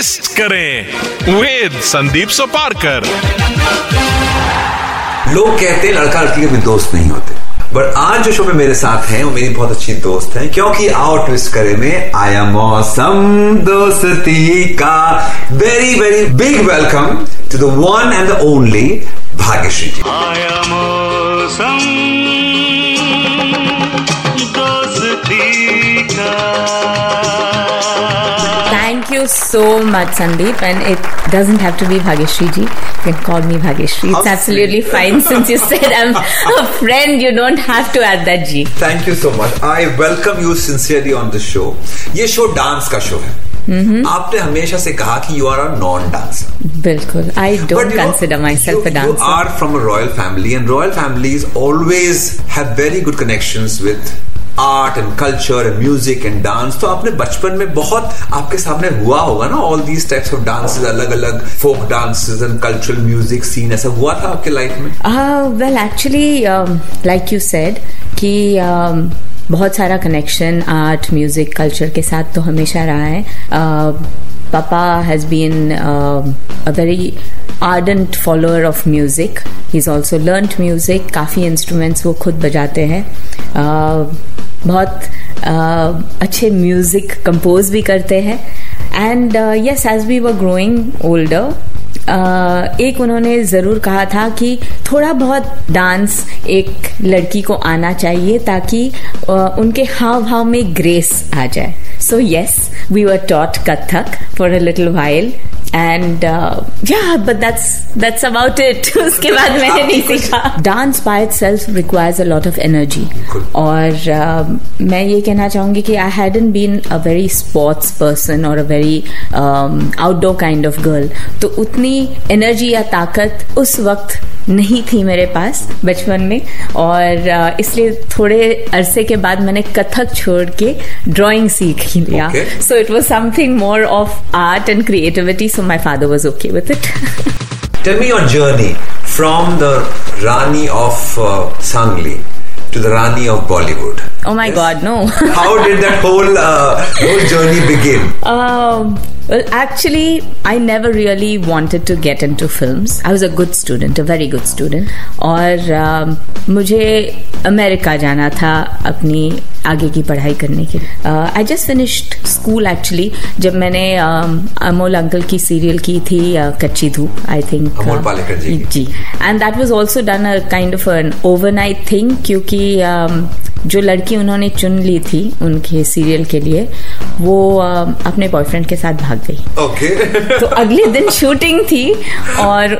twist करें with Sandeep Soparkar. लोग कहते हैं लड़का लड़की के भी दोस्त नहीं होते। बट आज जो शो में मेरे साथ हैं वो मेरी बहुत अच्छी दोस्त हैं क्योंकि आओ ट्विस्ट करे में आया मौसम दोस्ती का very very big welcome to the one and the only Bhagyashree ji. आया मौसम so much, Sandeep. And it doesn't have to be Bhagyashri ji. You can call me Bhagyashri. It's How absolutely sweet. fine since you said I'm a friend. You don't have to add that G. Thank you so much I welcome you sincerely on the show ये show dance का show है आपने हमेशा से कहा कि you are a non dancer Bilkul. I don't But you know, consider myself you, a dancer. You are from a royal family, and royal families always have very good and culture and music and dance. तो आपने बचपन में बहुत आपके सामने हुआ होगा ना all these types of dances अलग अलग folk dances and cultural music scene ऐसा हुआ था आपके लाइफ में? Well actually like you said कि um, बहुत सारा कनेक्शन आर्ट म्यूज़िक कल्चर के साथ तो हमेशा रहा है। पापा has been a very ardent follower of music. He's also learnt music. काफ़ी इंस्ट्रूमेंट्स वो खुद बजाते हैं uh, बहुत uh, अच्छे म्यूज़िक कंपोज भी करते हैं and yes as we were growing older Uh, एक उन्होंने ज़रूर कहा था कि थोड़ा बहुत डांस एक लड़की को आना चाहिए ताकि uh, उनके हाव भाव में ग्रेस आ जाए so yes we were taught Kathak for a little while and yeah but that's that's about it उसके बाद मैंने नहीं सीखा dance by itself requires a lot of energy और मैं ये कहना चाहूँगी कि I hadn't been a very sports person और a very outdoor kind of girl तो उतनी एनर्जी या ताकत उस वक्त नहीं थी मेरे पास बचपन में और इसलिए थोड़े अरसे के बाद मैंने कथक छोड़ के ड्राइंग सीख Yeah. Okay. So it was something more of art and creativity, so my father was okay with it. Tell me your journey from the Rani of uh, Sangli to the Rani of Bollywood. Oh my yes? god no How did that whole uh, whole journey begin? Um, well, actually, I never really wanted to get into films. I was a good student, a very good student. और um, मुझे America जाना था अपनी आगे की पढ़ाई करने के लिए I just finished school actually जब मैंने um, अमोल अंकल की सीरियल की थी uh, कच्ची धूप आई थिंक जी जी and that was also done a kind of an overnight thing क्योंकि um, जो लड़की उन्होंने चुन ली थी उनके सीरियल के लिए वो अपने बॉयफ्रेंड के साथ भाग गई Okay. तो अगले दिन शूटिंग थी और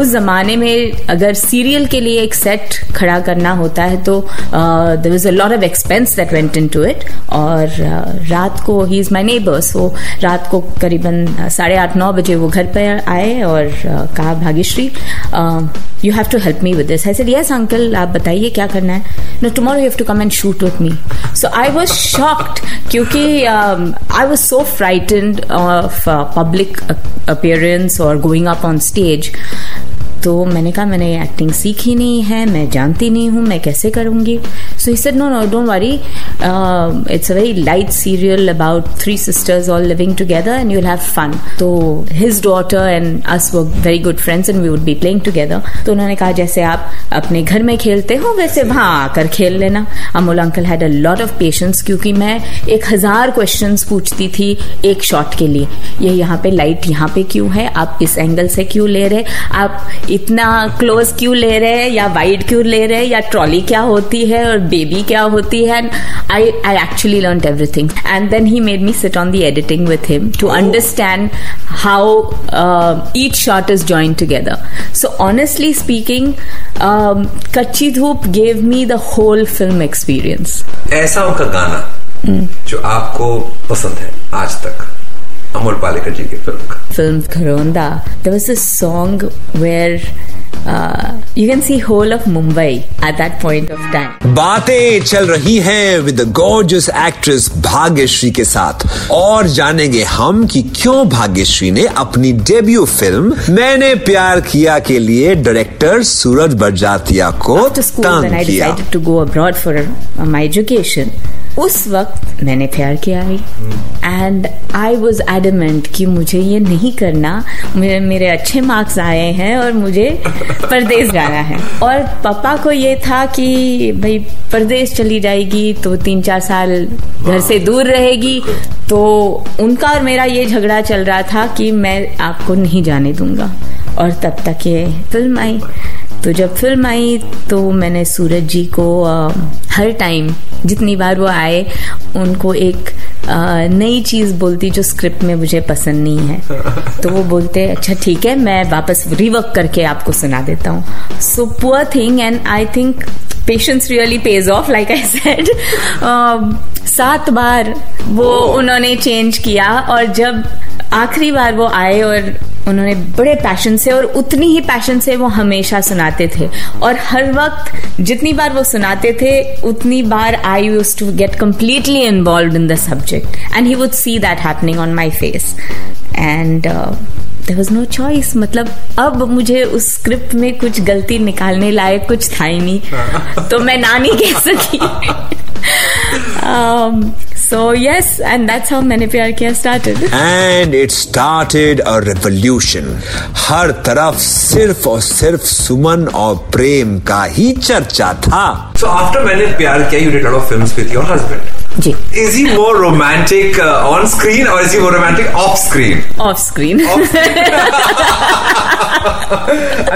उस जमाने में अगर सीरियल के लिए एक सेट खड़ा करना होता है तो there was a lot of expense that went into it और रात को he is my neighbour so रात को करीबन साढ़े आठ नौ बजे वो घर पर आए और कहा Bhagyashree you have to help me with this I said yes uncle आप बताइए क्या करना है? No tomorrow you have to come and shoot with me so I was shocked क्योंकि I was so frightened of public appearance और going up on stage. तो मैंने कहा मैंने एक्टिंग सीखी नहीं है मैं जानती नहीं हूँ मैं कैसे करूँगी? So he said no no don't worry it's a very light serial about three sisters all living together and you will have fun तो his daughter and us were very good friends and we would be playing together तो उन्होंने कहा जैसे आप अपने घर में खेलते हो वैसे वहाँ आकर खेल लेना. Amol uncle had a lot of patience क्योंकि मैं एक हज़ार क्वेश्चन पूछती थी एक शॉट के लिए। ये यहाँ पे लाइट यहाँ पे क्यों है? आप इस एंगल से क्यों ले रहे? आप इतना क्लोज क्यों ले रहे हैं या वाइड क्यों ले रहे हैं या ट्रॉली क्या होती है और बेबी क्या होती है? I I actually learn everything and then he made me sit on the editing with him to understand how each shot is join together. So honestly speaking Kachchi Dhoop gave me the whole film experience ऐसा उनका गाना जो आपको पसंद है आज तक। अमोल पालेकर जी की फ़िल्म का Film Gharonda, there was this song where uh, you can see whole of Mumbai at that point of time. बातें चल रही हैं with the gorgeous actress Bhagyashree के साथ और जानेंगे हम कि क्यों भाग्यश्री ने अपनी डेब्यू फ़िल्म मैंने प्यार किया के लिए डायरेक्टर सूरज बरजातिया को After school, when I तंग किया go abroad for uh, my education, उस वक्त मैंने प्यार किया ही। एंड आई वॉज़ एडमेंट कि मुझे ये नहीं करना। मेरे मेरे अच्छे मार्क्स आए हैं और मुझे परदेश जाना है। और पापा को ये था कि भाई, परदेश चली जाएगी तो तीन चार साल घर से दूर रहेगी। तो उनका और मेरा ये झगड़ा चल रहा था कि मैं आपको नहीं जाने दूँगा। और तब तक ये फ़िल्म आई। तो जब फ़िल्म आई तो मैंने सूरज जी को हर टाइम जितनी बार वो आए उनको एक नई चीज़ बोलती जो स्क्रिप्ट में मुझे पसंद नहीं है। तो वो बोलते अच्छा ठीक है मैं वापस रिवर्क करके आपको सुना देता हूँ। So poor thing and I think patience really paid off like I said सात बार वो oh. उन्होंने चेंज किया और जब आखिरी बार वो आए और उन्होंने बड़े पैशन से और उतनी ही पैशन से वो हमेशा सुनाते थे। और हर वक्त जितनी बार वो सुनाते थे उतनी बार I use to get completely involve in the subject and he would see that happening on my face and there was no choice मतलब अब मुझे उस स्क्रिप्ट में कुछ गलती निकालने लायक कुछ था ही नहीं। तो मैं नानी कह सकी। So yes and that's how मैंने प्यार किया started and it started a revolution हर तरफ़ सिर्फ़ और सिर्फ़ सुमन और प्रेम का ही चर्चा था। So after मैंने प्यार किया you did a lot of films with your husband. Ji Is he more romantic uh, on screen or is he more romantic off screen? Off screen Off screen.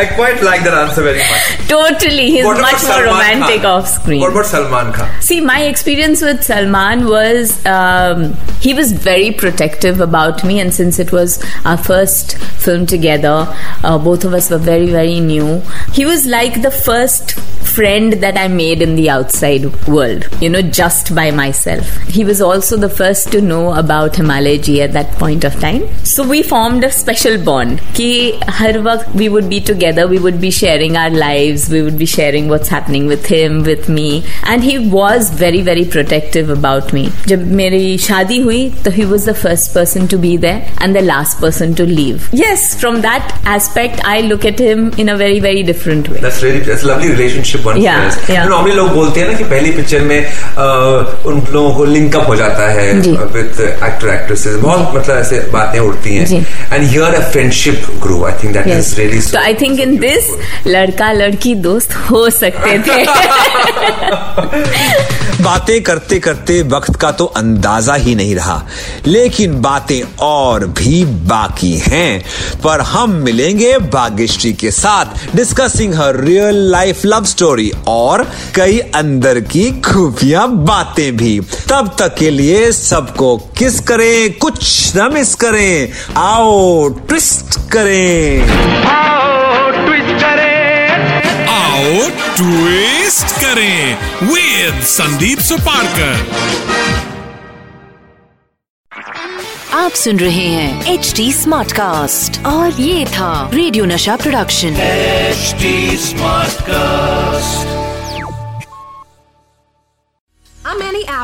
I quite like that answer very much. totally he's What about much more Salman romantic Khan? off screen What about Salman Khan? See, my experience with Salman was um, he was very protective about me, and since it was our first film together, uh, both of us were very, very new. He was like the first friend that I made in the outside world, you know, just by myself. He was also the first to know about Himalay Ji at that point of time. So we formed a special bond. Ki har waqt we would be together, we would be sharing our lives, we would be sharing what's happening with him, with me. And he was very, very protective about me. जब मेरी शादी हुई तो he was the first person to be there and the last person to leave. Yes, from that aspect, I look at him in a very, very different way. That's really that's a lovely relationship one Yeah, shares. yeah. You know, normally लोग बोलते हैं ना कि पहली picture में uh, उन लोगों को लिंक अप हो जाता है विद एक्टर एक्ट्रेसेस बहुत मतलब ऐसे बातें उड़ती हैं। And here a friendship grow I think that is really तो आई थिंक इन दिस लड़का लड़की दोस्त हो सकते थे। बातें करते करते वक्त का तो अंदाज़ा ही नहीं रहा। लेकिन बातें और भी बाकी हैं। पर हम मिलेंगे भाग्यश्री के साथ discussing her real life love story और कई अंदर की खुफिया बातें भी। तब तक के लिए सबको किस करें कुछ न मिस करें आओ ट्विस्ट करें। आओ ट्विस्ट करें। आओ ट्विस्ट करें विद संदीप सुपारकर। आप सुन रहे हैं एच डी स्मार्ट कास्ट और ये था radio Nasha production HD smart I'm